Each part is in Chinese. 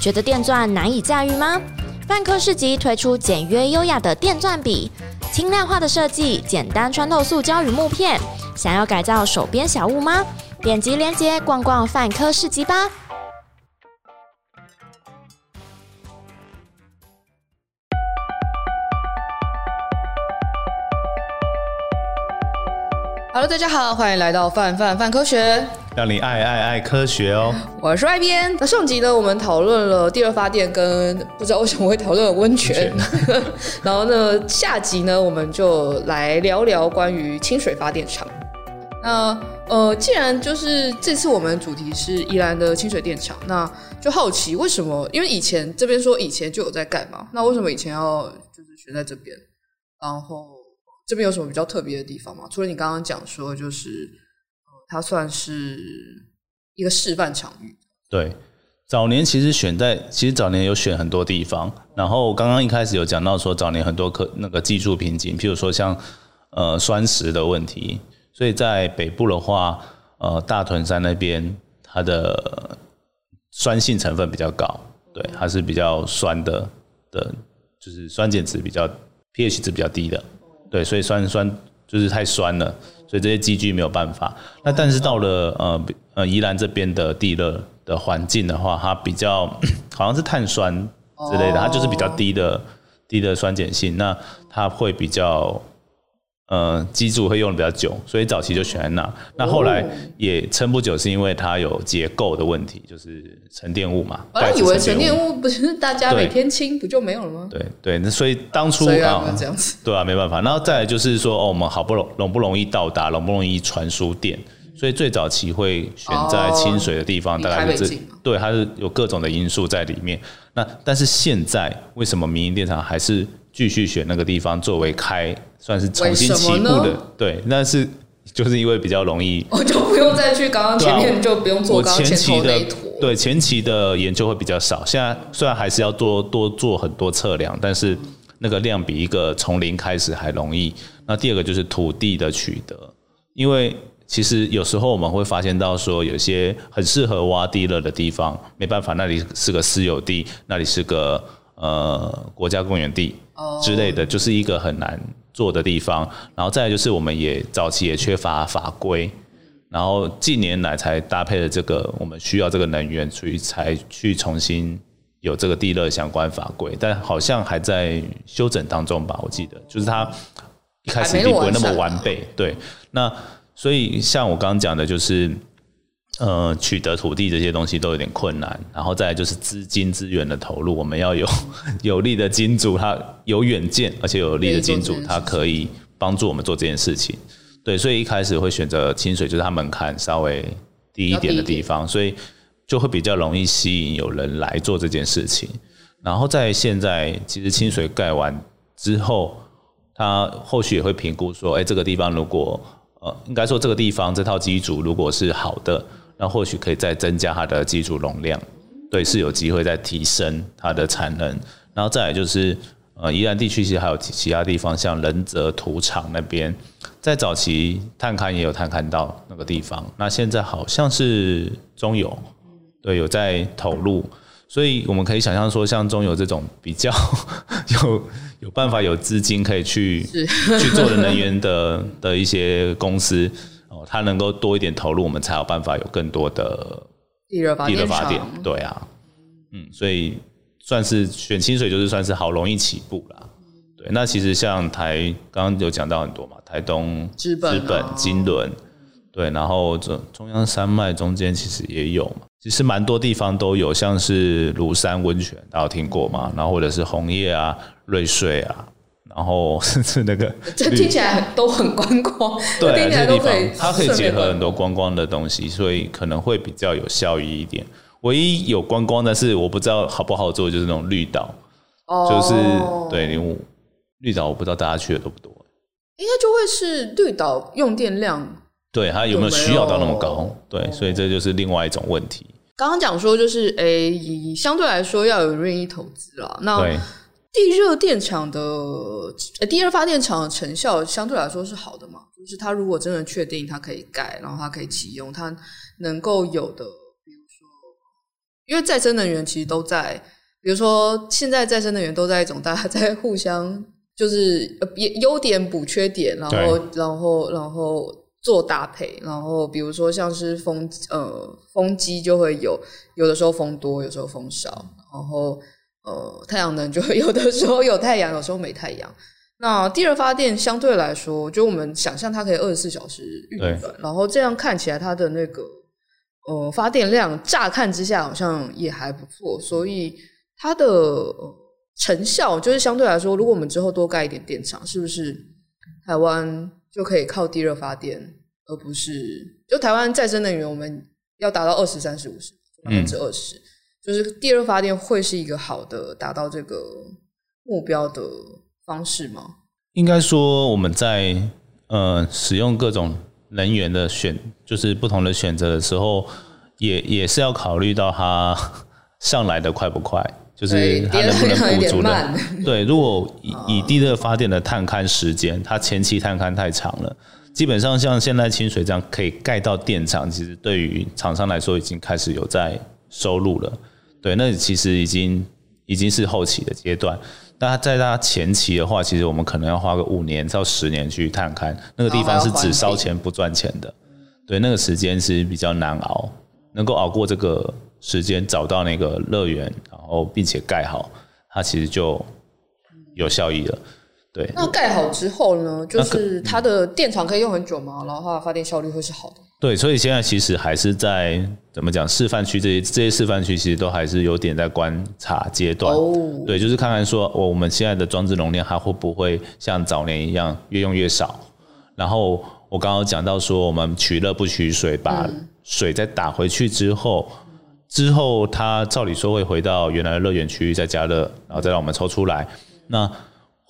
觉得电钻难以驾驭吗？范科市集推出简约优雅的电钻笔，轻量化的设计，简单穿透塑胶与木片。想要改造手边小物吗？点击链接逛逛范科市集吧。Hello，大家好，欢迎来到范范范科学，让你爱爱爱科学哦。我是外边。那上集呢，我们讨论了第二发电，跟不知道为什么会讨论了温泉。泉 然后呢，下集呢，我们就来聊聊关于清水发电厂。那呃，既然就是这次我们主题是宜兰的清水电厂，那就好奇为什么？因为以前这边说以前就有在盖嘛，那为什么以前要就是选在这边？然后。这边有什么比较特别的地方吗？除了你刚刚讲说，就是呃，它算是一个示范场域。对，早年其实选在，其实早年有选很多地方。然后刚刚一开始有讲到说，早年很多科那个技术瓶颈，譬如说像呃酸蚀的问题。所以在北部的话，呃大屯山那边它的酸性成分比较高，对，它是比较酸的的，就是酸碱值比较 pH 值比较低的。对，所以酸酸就是太酸了，所以这些机具没有办法。那但是到了呃呃宜兰这边的地热的环境的话，它比较好像是碳酸之类的，它就是比较低的低的酸碱性，那它会比较。呃，机组会用的比较久，所以早期就选在那。那后来也撑不久，是因为它有结构的问题，就是沉淀物嘛。我以为沉淀物不是大家每天清不就没有了吗？对对，那所以当初啊，这样子对啊，没办法。然后再来就是说，哦，我们好不容容不容易到达，容不容易传输电，所以最早期会选在清水的地方，哦、大概是这对，它是有各种的因素在里面。那但是现在为什么民营电厂还是？继续选那个地方作为开，算是重新起步的，对，那是就是因为比较容易，我就不用再去刚刚前面就不用做刚刚前期的，对，前期的研究会比较少。现在虽然还是要多多做很多测量，但是那个量比一个从零开始还容易。那第二个就是土地的取得，因为其实有时候我们会发现到说，有些很适合挖地热的地方，没办法，那里是个私有地，那里是个呃国家公园地。之类的，就是一个很难做的地方。然后再来就是，我们也早期也缺乏法规，然后近年来才搭配了这个，我们需要这个能源，所以才去重新有这个地热相关法规。但好像还在修整当中吧，我记得，就是它一开始并不会那么完备。对，那所以像我刚刚讲的，就是。呃，取得土地这些东西都有点困难，然后再来就是资金资源的投入，我们要有 有力的金主，他有远见，而且有力的金主，他可以帮助我们做这件事情。对，所以一开始会选择清水，就是他门槛稍微低一点的地方，所以就会比较容易吸引有人来做这件事情。然后在现在，其实清水盖完之后，他后续也会评估说，哎，这个地方如果呃，应该说这个地方这套机组如果是好的。那或许可以再增加它的基础容量，对，是有机会再提升它的产能。然后再来就是，呃，宜兰地区其实还有其他地方，像仁泽土场那边，在早期探勘也有探勘到那个地方。那现在好像是中油，对，有在投入。所以我们可以想象说，像中油这种比较 有有办法、有资金可以去去做的能源的的一些公司。它能够多一点投入，我们才有办法有更多的地热发电。对啊，嗯，所以算是选清水，就是算是好容易起步啦。对，那其实像台刚刚有讲到很多嘛，台东、日本、金轮，对，然后中中央山脉中间其实也有嘛，其实蛮多地方都有，像是庐山温泉，大家有听过吗？然后或者是红叶啊、瑞穗啊。然后甚至那个，这听起来都很观光，对，这些地方它可以结合很多观光的东西，所以可能会比较有效益一点。唯一有观光但是我不知道好不好做，就是那种绿岛，哦、就是对，因为绿岛我不知道大家去的多不多，应该就会是绿岛用电量，对，它有没有需要到那么高？对，所以这就是另外一种问题。刚刚讲说就是，哎，以相对来说要有人愿意投资了，那。地热电厂的呃，地热发电厂的成效相对来说是好的嘛？就是它如果真的确定它可以盖，然后它可以启用，它能够有的，比如说，因为再生能源其实都在，比如说现在再生能源都在一种大家在互相就是呃优点补缺点，然后然后然后做搭配，然后比如说像是风呃风机就会有有的时候风多，有时候风少，然后呃太阳能就 有的时候有太阳，有时候没太阳。那地热发电相对来说，就我们想象它可以二十四小时运转，然后这样看起来它的那个呃发电量，乍看之下好像也还不错，所以它的成效就是相对来说，如果我们之后多盖一点电厂，是不是台湾就可以靠地热发电，而不是就台湾再生能源我们要达到二十、三十、五十百分之二十，就是地热发电会是一个好的达到这个目标的。方式吗？应该说我们在呃使用各种能源的选，就是不同的选择的时候，也也是要考虑到它 上来的快不快，就是它能不能补足的。对，如果以以地热发电的探勘时间，它前期探勘太长了，基本上像现在清水这样可以盖到电厂，其实对于厂商来说已经开始有在收入了。对，那其实已经已经是后期的阶段。那在它前期的话，其实我们可能要花个五年到十年去探勘那个地方是只烧钱不赚钱的，对，那个时间是比较难熬，能够熬过这个时间，找到那个乐园，然后并且盖好，它其实就有效益了。对，那盖好之后呢，就是它的电厂可以用很久吗？然后它的发电效率会是好的？对，所以现在其实还是在怎么讲示范区这些这些示范区，其实都还是有点在观察阶段。哦，对，就是看看说，我们现在的装置容量，它会不会像早年一样越用越少？然后我刚刚讲到说，我们取热不取水，把水再打回去之后，之后它照理说会回到原来的热源区域再加热，然后再让我们抽出来。那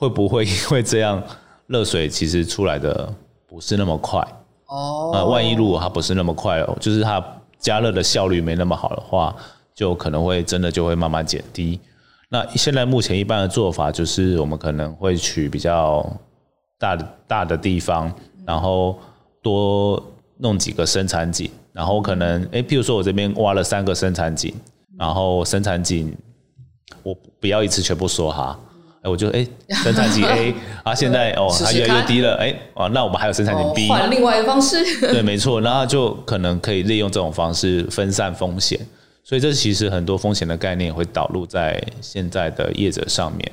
会不会因为这样热水其实出来的不是那么快？哦，呃，万一如果它不是那么快哦，就是它加热的效率没那么好的话，就可能会真的就会慢慢减低。那现在目前一般的做法就是，我们可能会取比较大的大的地方，然后多弄几个生产井，然后可能诶，譬如说我这边挖了三个生产井，然后生产井我不要一次全部说哈。哎，我就哎，生产井 A 啊，现在哦，它越来越低了，哎，哦，那我们还有生产井 B，换另外一个方式，对，没错，然后就可能可以利用这种方式分散风险，所以这其实很多风险的概念会导入在现在的业者上面，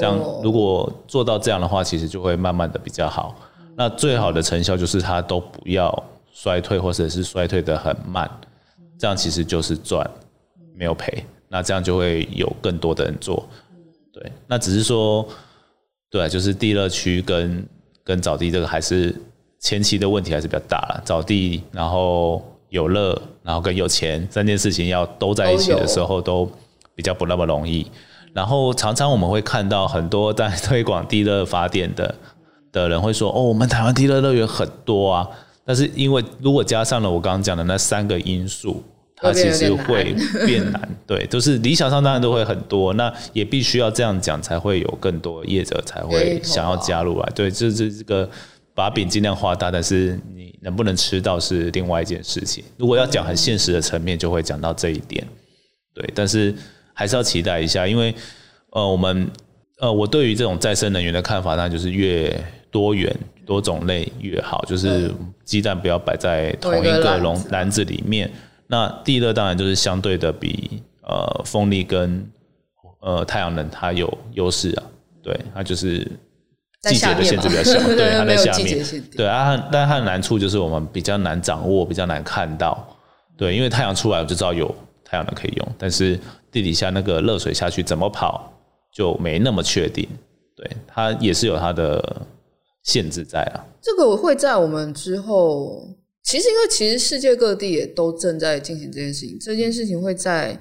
这样如果做到这样的话，其实就会慢慢的比较好。那最好的成效就是它都不要衰退，或者是衰退的很慢，这样其实就是赚，没有赔，那这样就会有更多的人做。对，那只是说，对，就是地热区跟跟找地这个还是前期的问题还是比较大了。找地，然后有热，然后跟有钱三件事情要都在一起的时候，都比较不那么容易。然后常常我们会看到很多在推广地热发电的的人会说：“哦，我们台湾地热乐园很多啊。”但是因为如果加上了我刚刚讲的那三个因素。它其实会 变难，对，就是理想上当然都会很多，那也必须要这样讲，才会有更多业者才会想要加入来。对，这这这个把饼尽量画大，但是你能不能吃到是另外一件事情。如果要讲很现实的层面，就会讲到这一点。对，但是还是要期待一下，因为呃，我们呃，我对于这种再生能源的看法，那就是越多元多种类越好，就是鸡蛋不要摆在同一个笼篮子里面。那地热当然就是相对的比呃风力跟呃太阳能它有优势啊，对，它就是季节的限制比较小，对，它在下面，对啊，但它的难处就是我们比较难掌握，比较难看到，对，因为太阳出来我就知道有太阳能可以用，但是地底下那个热水下去怎么跑就没那么确定，对，它也是有它的限制在啊。这个会在我们之后。其实，因为其实世界各地也都正在进行这件事情，这件事情会在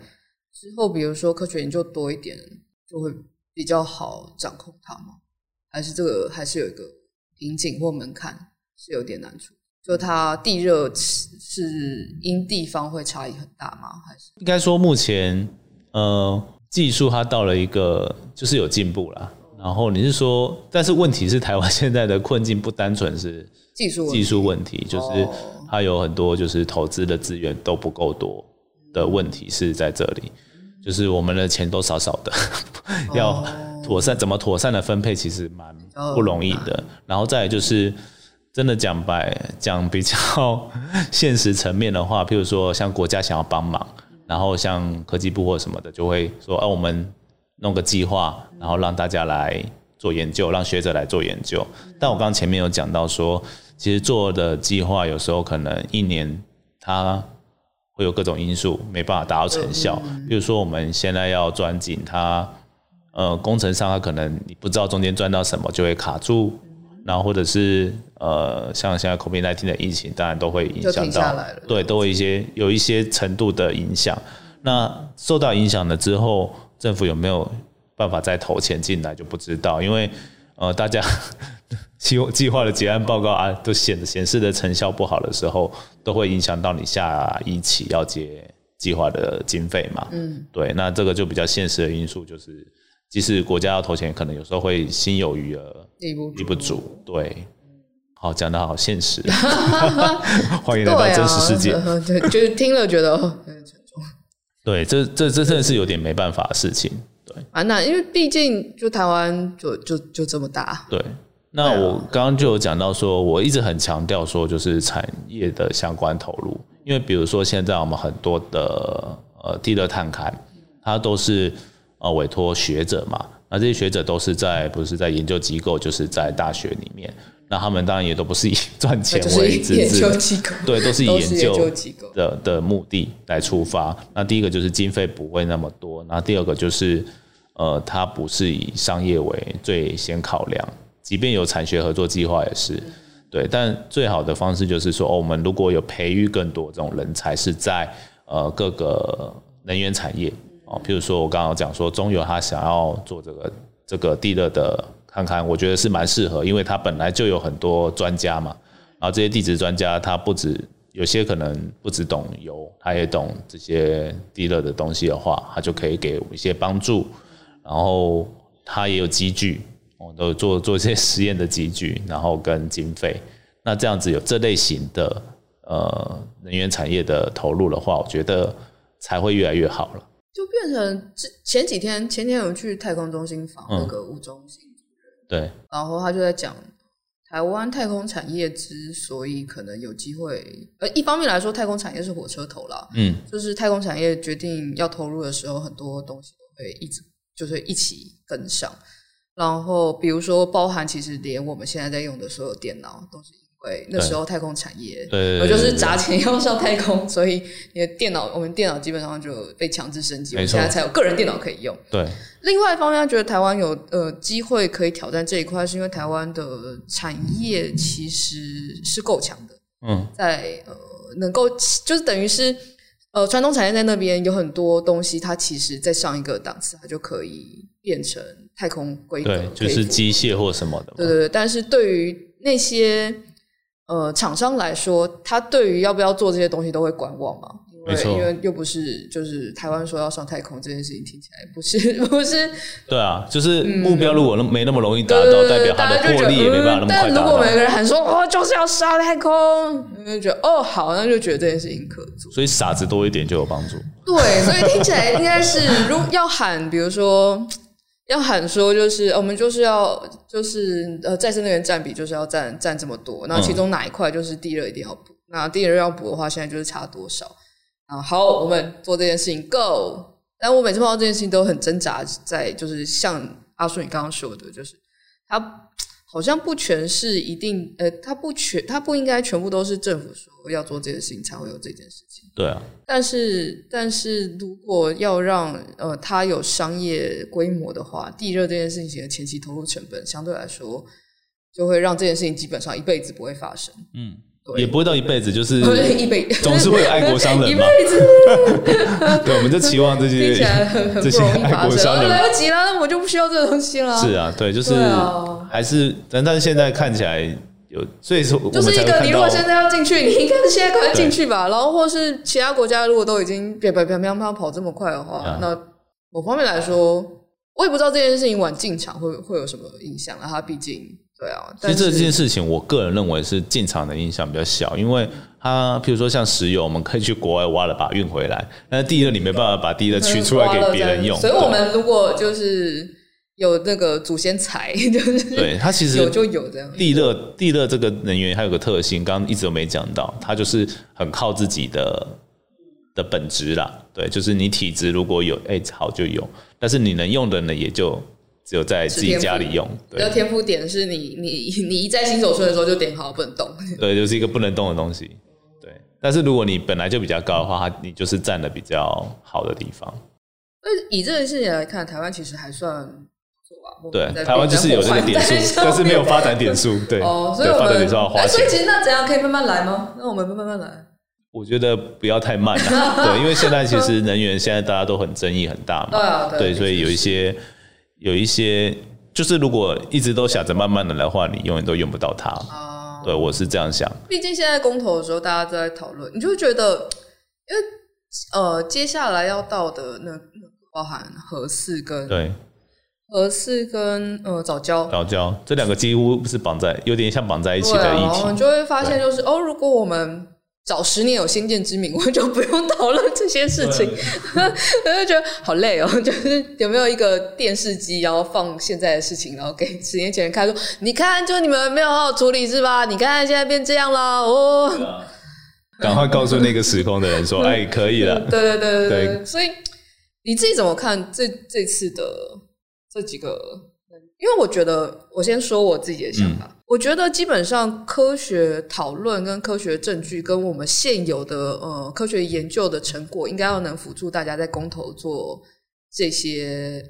之后，比如说科学研究多一点，就会比较好掌控它吗？还是这个还是有一个瓶颈或门槛是有点难处？就它地热是因地方会差异很大吗？还是应该说目前呃技术它到了一个就是有进步了，然后你是说，但是问题是台湾现在的困境不单纯是技术技术问题，就是。它有很多就是投资的资源都不够多，的问题是在这里，就是我们的钱都少少的，要妥善怎么妥善的分配，其实蛮不容易的。然后再来就是。真的讲白讲比较现实层面的话，譬如说像国家想要帮忙，然后像科技部或什么的，就会说，啊，我们弄个计划，然后让大家来做研究，让学者来做研究。但我刚刚前面有讲到说，其实做的计划有时候可能一年它会有各种因素没办法达到成效。比如说我们现在要钻井，它呃工程上它可能你不知道中间钻到什么就会卡住。然后或者是呃，像现在 COVID-19 的疫情，当然都会影响到，对，都会一些有一些程度的影响。那受到影响了之后，政府有没有办法再投钱进来就不知道，因为呃，大家 计计划的结案报告啊，都显显示的成效不好的时候，都会影响到你下一期要接计划的经费嘛。嗯，对，那这个就比较现实的因素就是。即使国家要投钱，可能有时候会心有余而力不力不足。对，好，讲得好现实，欢迎来到真实世界。对，就是听了觉得。对，这这这真的是有点没办法的事情。对，啊，那因为毕竟就台湾就就就这么大。对，那我刚刚就有讲到说，我一直很强调说，就是产业的相关投入，因为比如说现在我们很多的呃地热探勘，它都是。呃，委托学者嘛，那这些学者都是在不是在研究机构，就是在大学里面。那他们当然也都不是以 赚钱为职责，对，都是以研究机构的的目的来出发。那第一个就是经费不会那么多，那第二个就是呃，它不是以商业为最先考量，即便有产学合作计划也是对。但最好的方式就是说，哦，我们如果有培育更多这种人才，是在呃各个能源产业。哦，譬如说，我刚刚讲说，中油他想要做这个这个地热的，看看，我觉得是蛮适合，因为他本来就有很多专家嘛，然后这些地质专家，他不止有些可能不止懂油，他也懂这些地热的东西的话，他就可以给我们一些帮助，然后他也有机具，我都做做一些实验的机具，然后跟经费，那这样子有这类型的呃能源产业的投入的话，我觉得才会越来越好了。就变成前几天，前天有去太空中心访那个吴忠信。主任，对，然后他就在讲台湾太空产业之所以可能有机会，呃，一方面来说，太空产业是火车头啦，嗯，就是太空产业决定要投入的时候，很多东西都会一直就是一起跟上，然后比如说包含其实连我们现在在用的所有电脑都是。对，那时候太空产业，对，我就是砸钱要上太空，所以你的电脑，我们电脑基本上就被强制升级，我们现在才有个人电脑可以用。对，另外一方面，他觉得台湾有呃机会可以挑战这一块，是因为台湾的产业其实是够强的。嗯，在呃能够就是等于是呃传统产业在那边有很多东西，它其实在上一个档次，它就可以变成太空规格，对，就是机械或什么的。对对对，但是对于那些呃，厂商来说，他对于要不要做这些东西都会观望嘛，因为因为又不是就是台湾说要上太空这件事情听起来不是 不是。对啊，就是目标如果没那么容易达到，嗯、代表他的获利也没办法那么快达到。但如果每个人喊说哦，就是要上太空，你就觉得哦好，那就觉得这件事情可做。所以傻子多一点就有帮助。对，所以听起来应该是如要喊，比如说。要喊说就是我们就是要就是呃再生能源占比就是要占占这么多，那其中哪一块就是地热一定要补，那地热要补的话，现在就是差多少啊？好，我们做这件事情 go。但我每次碰到这件事情都很挣扎，在就是像阿叔你刚刚说的，就是他。好像不全是一定，呃，它不全，它不应该全部都是政府说要做这件事情才会有这件事情。对啊。但是，但是如果要让呃它有商业规模的话，地热这件事情的前期投入成本相对来说，就会让这件事情基本上一辈子不会发生。嗯。也不会到一辈子，就是 一辈子，总是会有爱国商人嘛。一辈子。对，我们就期望这些这些爱国商人来不及了，那我就不需要这个东西了。是啊，对，就是还是，但但是现在看起来有，所以说就是一个，你如果现在要进去，你应该是现在赶快进去吧。然后或是其他国家如果都已经别别别别别跑这么快的话，那某方面来说，我也不知道这件事情晚进场会会有什么影响啊。它毕竟对啊，其实这件事情，我个人认为是进场的影响比较小，因为它，譬如说像石油，我们可以去国外挖了把运回来，但是地热你没办法把地热取出来给别人用。所以我们如果就是有那个祖先财，就是对它其实有就有这样。地热地热这个能源它有个特性，刚刚一直都没讲到，它就是很靠自己的的本质啦。对，就是你体质如果有，哎，好就有，但是你能用的呢，也就。只有在自己家里用，对。要天赋点是你你你一在新手村的时候就点好，不能动。对，就是一个不能动的东西。对，但是如果你本来就比较高的话，它你就是占的比较好的地方。那以这件事情来看，台湾其实还算？对，台湾就是有这个点数，但是没有发展点数。对，哦，所以我们所以其实那怎样可以慢慢来吗？那我们慢慢来。我觉得不要太慢了，对，因为现在其实能源现在大家都很争议很大嘛，对啊，对，所以有一些。有一些，就是如果一直都想着慢慢的来的话，你永远都用不到它。哦，对，我是这样想。毕竟现在公投的时候，大家都在讨论，你就会觉得，因为呃，接下来要到的那包含核四跟对核四跟呃早教，早教这两个几乎是绑在，有点像绑在一起的议题。你就会发现，就是哦，如果我们。早十年有先见之明，我就不用讨论这些事情。我就觉得好累哦，就是有没有一个电视机，然后放现在的事情，然后给十年前人看，说你看，就你们没有好好处理是吧？你看现在变这样了哦。赶快告诉那个时空的人说，哎，可以了。对对对对对。所以你自己怎么看这这次的这几个？因为我觉得，我先说我自己的想法。嗯我觉得基本上科学讨论跟科学证据跟我们现有的呃科学研究的成果，应该要能辅助大家在公投做这些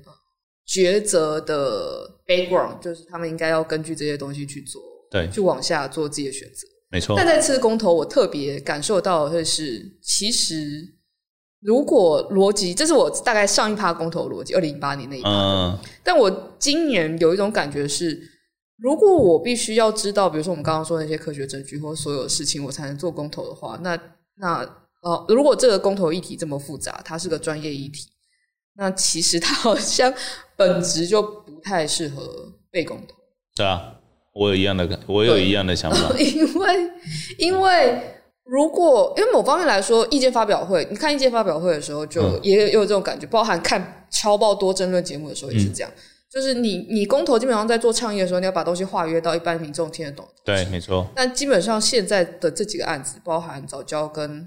抉择的 background，就是他们应该要根据这些东西去做，对，去往下做自己的选择。没错。但在次公投，我特别感受到的是，其实如果逻辑，这是我大概上一趴公投逻辑，二零一八年那一趴，嗯，但我今年有一种感觉是。如果我必须要知道，比如说我们刚刚说那些科学证据或所有事情，我才能做公投的话，那那呃，如果这个公投议题这么复杂，它是个专业议题，那其实它好像本质就不太适合被公投。对啊，我有一样的感，我有一样的想法。因为因为如果因为某方面来说，意见发表会，你看意见发表会的时候，就也有这种感觉，嗯、包含看超爆多争论节目的时候也是这样。嗯就是你，你公投基本上在做倡议的时候，你要把东西化约到一般民众听得懂。对，没错。但基本上现在的这几个案子，包含早教跟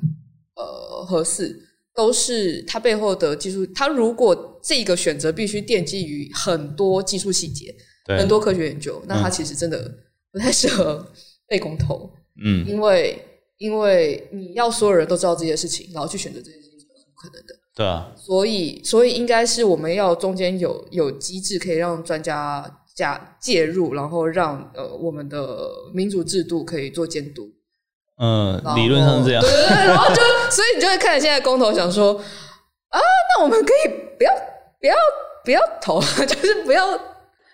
呃核四，都是它背后的技术。它如果这个选择必须奠基于很多技术细节，对很多科学研究，那它其实真的不太适合被公投。嗯，因为因为你要所有人都知道这件事情，然后去选择这件事情是不可能的。对啊，所以所以应该是我们要中间有有机制可以让专家加介入，然后让呃我们的民主制度可以做监督。嗯，理论上是这样。对对对，然后就所以你就会看现在公投，想说啊，那我们可以不要不要不要投，就是不要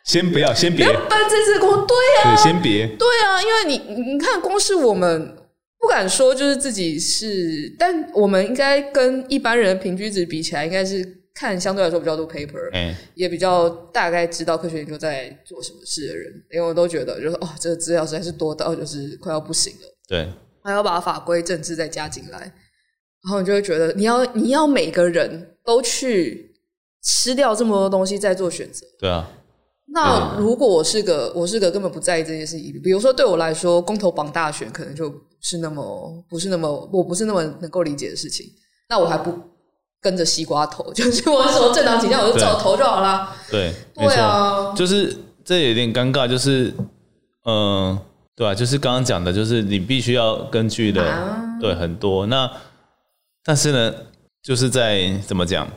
先不要先别办这次公投，对啊，对，先别对啊，因为你你看光是我们。不敢说就是自己是，但我们应该跟一般人平均值比起来，应该是看相对来说比较多 paper，嗯，也比较大概知道科学研究在做什么事的人，因为我都觉得就是哦，这个资料实在是多到就是快要不行了，对，还要把法规政治再加进来，然后你就会觉得你要你要每个人都去吃掉这么多东西再做选择，对啊。那如果我是个我是个根本不在意这件事情，比如说对我来说，公投榜大选可能就。是那么不是那么我不是那么能够理解的事情，那我还不跟着西瓜投，就是我什么政党倾向我就照投就好了。对，对啊，就是这有点尴尬，就是嗯，对啊，就是刚刚讲的，就是你必须要根据的，啊、对很多。那但是呢，就是在怎么讲，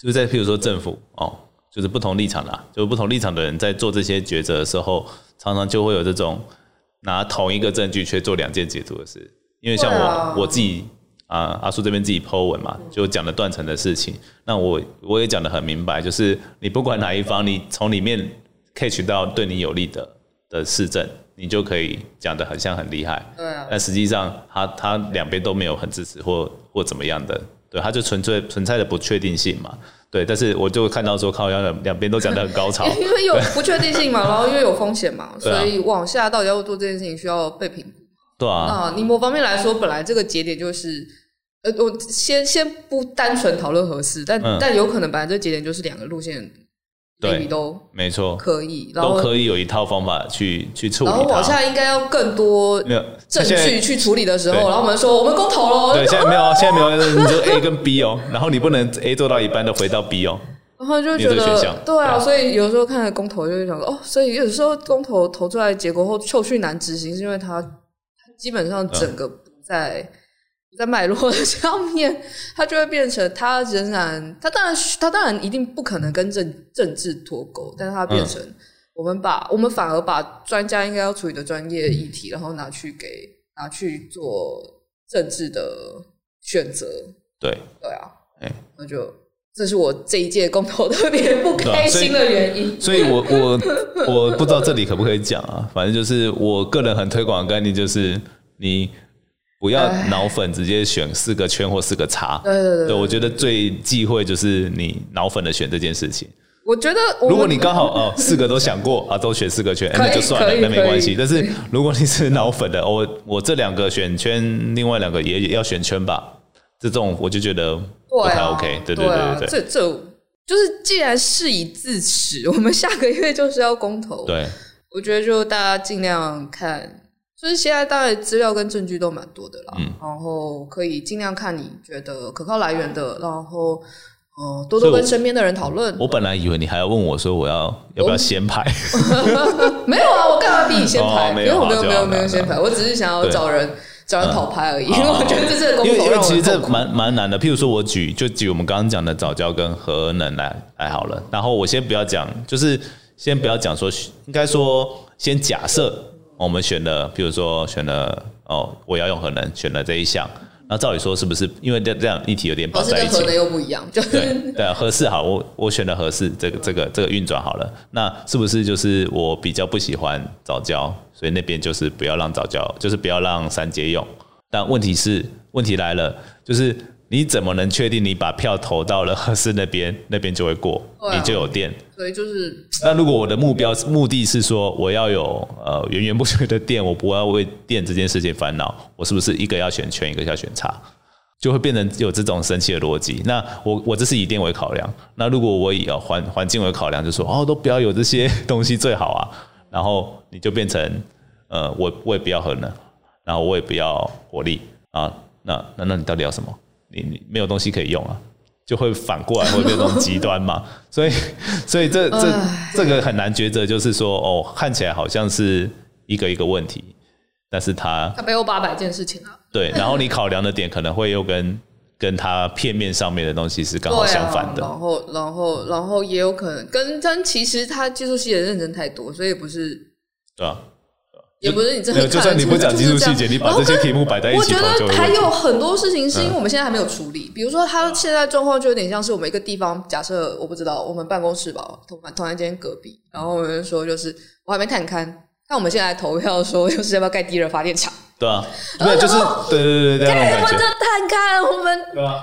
就是在譬如说政府哦，就是不同立场啦，就是不同立场的人在做这些抉择的时候，常常就会有这种。拿同一个证据却做两件解读的事，因为像我、啊、我自己啊，阿叔这边自己 Po 文嘛，就讲了断层的事情。那我我也讲的很明白，就是你不管哪一方，你从里面 catch 到对你有利的的市政，你就可以讲的很像很厉害。对啊。但实际上他，他他两边都没有很支持或或怎么样的对，它就纯粹存在的不确定性嘛。对，但是我就看到说，靠，两两边都讲的很高潮，因为有不确定性嘛，然后因为有风险嘛，所以往下到底要做这件事情需要被评估。对啊，啊，你某方面来说，本来这个节点就是，呃，我先先不单纯讨论合适，但、嗯、但有可能本来这个节点就是两个路线，对，都没错，可以，都可以有一套方法去去处理。然后往下应该要更多证据去处理的时候，然后我们说我们公投喽。对，现在没有，现在没有，你就 A 跟 B 哦，然后你不能 A 做到一半都回到 B 哦。然后就觉得，对啊，所以有时候看了公投就会想说，哦，所以有时候公投投出来结果后，后续难执行，是因为它基本上整个不在不在脉络的上面，它就会变成它仍然，它当然它当然一定不可能跟政政治脱钩，但是它变成我们把我们反而把专家应该要处理的专业议题，然后拿去给拿去做政治的选择，对。对啊，哎，那就。这是我这一届公投特别不开心的原因，所以，所以我我我不知道这里可不可以讲啊。反正就是我个人很推广的概念，就是你不要脑粉直接选四个圈或四个叉。对对对，对，我觉得最忌讳就是你脑粉的选这件事情。我觉得，如果你刚好哦四个都想过啊，都选四个圈，那就算了，那没关系。但是如果你是脑粉的，我我这两个选圈，另外两个也也要选圈吧。这种我就觉得不太 OK，对对对对，对，对，这这就是既然事已至此，我们下个月就是要公投。对，我觉得就大家尽量看，就是现在大概资料跟证据都蛮多的啦，嗯，然后可以尽量看你觉得可靠来源的，然后呃多多跟身边的人讨论。我本来以为你还要问我说我要要不要先拍，没有啊，我干嘛逼你先拍？哦、没有没有没有没有先排，我只是想要找人。找人讨拍而已，因为 我觉得这是公投，因为因为其实这蛮蛮难的。譬如说，我举就举我们刚刚讲的早教跟核能来来好了。然后我先不要讲，就是先不要讲说，应该说先假设我们选了，比如说选了哦，我要用核能，选了这一项。那照理说是不是因为这这样议题有点绑在一起？核能又不一样，就对对啊，核四好，我我选了合适这个这个这个运转好了。那是不是就是我比较不喜欢早教？所以那边就是不要让早教，就是不要让三阶用。但问题是，问题来了，就是你怎么能确定你把票投到了合适那边，那边就会过，啊、你就有电？所以就是，那如果我的目标目的是说我要有呃源源不绝的电，我不要为电这件事情烦恼，我是不是一个要选全，一个要选差，就会变成有这种神奇的逻辑？那我我这是以电为考量，那如果我以环环境为考量，就说哦都不要有这些东西最好啊，然后你就变成。呃，我我也不要核能，然后我也不要火力啊，那那那你到底要什么？你你没有东西可以用啊，就会反过来会变成极端嘛。所以所以这这这个很难抉择，就是说哦，看起来好像是一个一个问题，但是他他没有八百件事情啊。对，然后你考量的点可能会又跟跟他片面上面的东西是刚好相反的。啊、然后然后然后也有可能跟但其实他技术细节认真太多，所以不是对啊。也不是你这，就算你不讲技术细节，你把这些题目摆在一起，我觉得还有很多事情是因为我们现在还没有处理。比如说，他现在状况就有点像是我们一个地方，假设我不知道，我们办公室吧，同同一间隔壁，然后我们说就是我还没探勘，那我们现在投票说，就是要不要盖地热发电厂？对啊，对，就是对对对对，我们这探勘，我们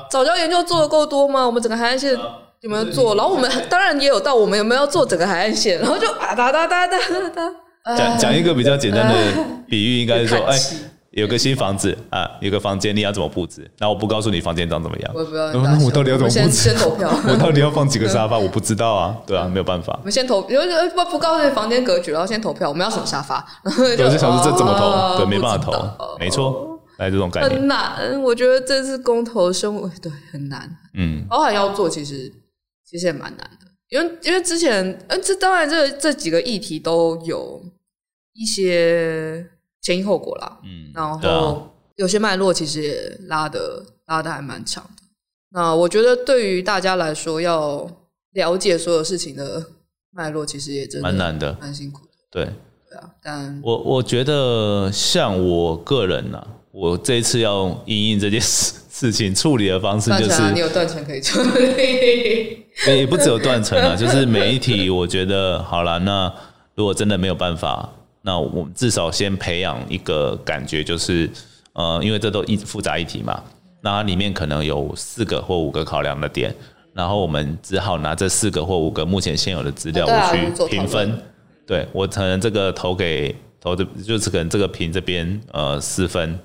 早教研究做的够多吗？我们整个海岸线有没有做？然后我们当然也有到，我们有没有做整个海岸线？然后就哒哒哒哒哒哒。讲讲一个比较简单的比喻，应该是说，哎，有个新房子啊，有个房间，你要怎么布置？然后我不告诉你房间长怎么样，我不要。那我到底要怎么布置？先投票。我到底要放几个沙发？我不知道啊，对啊，没有办法。我们先投，不不不告诉你房间格局，然后先投票。我们要什么沙发？我就想说这怎么投？对，没办法投。没错，来这种感觉很难。我觉得这次公投生活对很难。嗯，包含要做，其实其实也蛮难的，因为因为之前，嗯，这当然这这几个议题都有。一些前因后果啦，嗯，然后有些脉络其实也拉的拉的还蛮长的。那我觉得对于大家来说，要了解所有事情的脉络，其实也真的蛮难的，蛮辛苦的。对，对啊。但我我觉得，像我个人呢、啊，我这一次要因应这件事 事情处理的方式，就是你有断层可以处理，也不只有断层啊，就是每一题，我觉得好了。那如果真的没有办法。那我们至少先培养一个感觉，就是，呃，因为这都一复杂议题嘛。那里面可能有四个或五个考量的点，然后我们只好拿这四个或五个目前现有的资料，我去评分。对，我可能这个投给投的，就是可能这个评这边呃四分，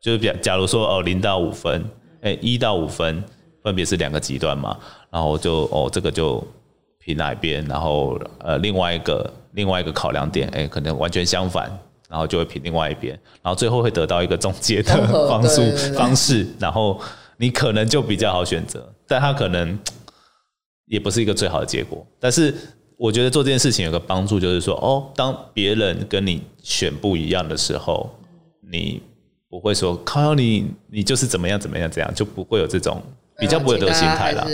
就是比假如说哦零到五分，哎一到五分分别是两个极端嘛，然后就哦这个就评哪一边，然后呃另外一个另外一个考量点，哎可能完全相反。然后就会评另外一边，然后最后会得到一个总结的方式方式，然后你可能就比较好选择，但它可能也不是一个最好的结果。但是我觉得做这件事情有个帮助，就是说，哦，当别人跟你选不一样的时候，你不会说靠你，你就是怎么样怎么样这样，就不会有这种比较不会有这个心态了。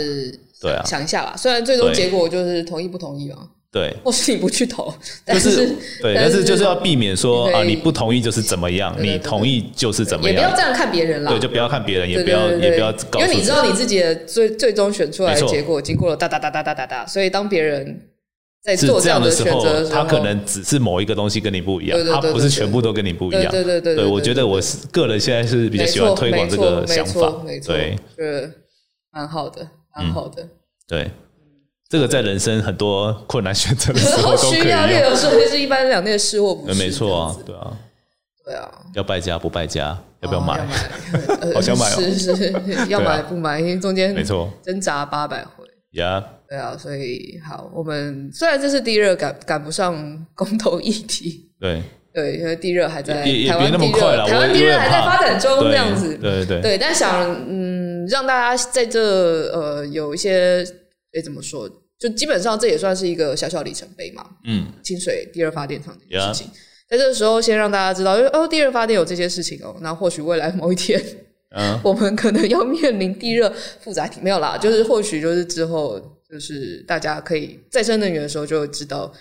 对啊，想一下吧，虽然最终结果就是同意不同意嘛。对，或是你不去投，就是对，但是就是要避免说啊，你不同意就是怎么样，你同意就是怎么样，也不要这样看别人啦。对，就不要看别人，也不要也不要，因为你知道你自己的最最终选出来的结果经过了哒哒哒哒哒哒哒，所以当别人在做这样的时候，他可能只是某一个东西跟你不一样，他不是全部都跟你不一样。对对对，对我觉得我是个人现在是比较喜欢推广这个想法，对，是蛮好的，蛮好的，对。这个在人生很多困难选择的时候都可以用。需要，有时候是一般两面是或不是。没错啊，对啊，对啊。要败家不败家，要不要买？好想买哦。是是，要买不买？因为中间没错挣扎八百回。呀。对啊，所以好，我们虽然这是地热赶赶不上公投议题，对对，因为地热还在台湾，那么快了，台湾地热还在发展中，这样子。对对对，但想嗯，让大家在这呃有一些。诶，怎么说？就基本上这也算是一个小小里程碑嘛。嗯，清水第二发电厂这件事情.在这个时候先让大家知道，因为哦，第二发电有这些事情哦。那或许未来某一天，uh. 我们可能要面临地热复杂体，没有啦，就是或许就是之后，就是大家可以再生能源的时候就知道，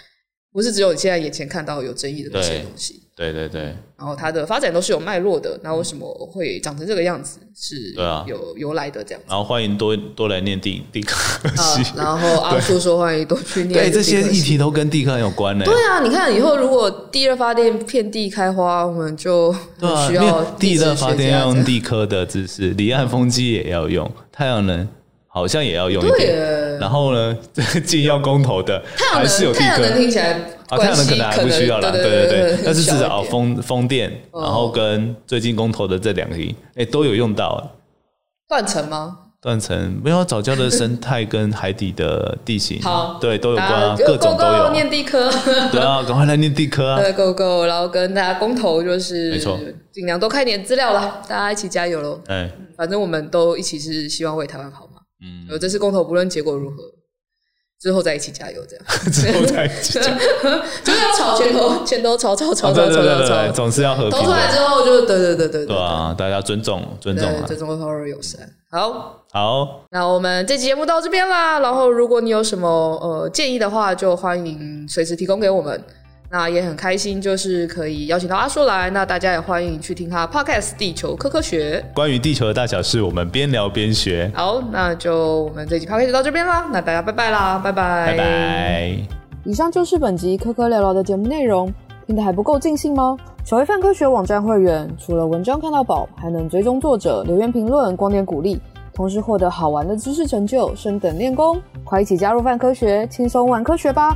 不是只有你现在眼前看到有争议的那些东西。对对对，然后它的发展都是有脉络的，那为什么会长成这个样子？是有由来的这样子。然后欢迎多多来念地地科系。然后阿叔说欢迎多去念。对，这些议题都跟地科有关呢。对啊，你看以后如果地热发电遍地开花，我们就需要地热发电要用地科的知识，离岸风机也要用，太阳能好像也要用一点。然后呢，既要公投的，还是有地阳能听起来。啊，太阳能可能还不需要啦，对对对，但是至少风风电，然后跟最近公投的这两个，哎，都有用到。断层吗？断层没有早教的生态跟海底的地形，好，对，都有关，啊各种都有。念地科，对啊，赶快来念地科啊！对，Go Go，然后跟大家公投就是，没错，尽量多看点资料啦，大家一起加油喽！哎，反正我们都一起是希望为台湾好嘛。嗯，这次公投不论结果如何。之后再一起加油，这样。之后再一起加油，就是要吵前头，前头吵吵吵吵吵吵吵，总是要和平。投出来之后就对对对对对啊！大家尊重尊重啊，尊重和而友善。好，好，那我们这期节目到这边啦。然后如果你有什么呃建议的话，就欢迎随时提供给我们。那也很开心，就是可以邀请到阿硕来。那大家也欢迎去听他 Podcast《地球科科学》，关于地球的大小事，我们边聊边学。好，那就我们这集 Podcast 就到这边啦。那大家拜拜啦，拜拜，拜拜。以上就是本集科科聊聊的节目内容，听得还不够尽兴吗？成为泛科学网站会员，除了文章看到宝，还能追踪作者、留言评论、光点鼓励，同时获得好玩的知识成就、升等练功。快一起加入泛科学，轻松玩科学吧！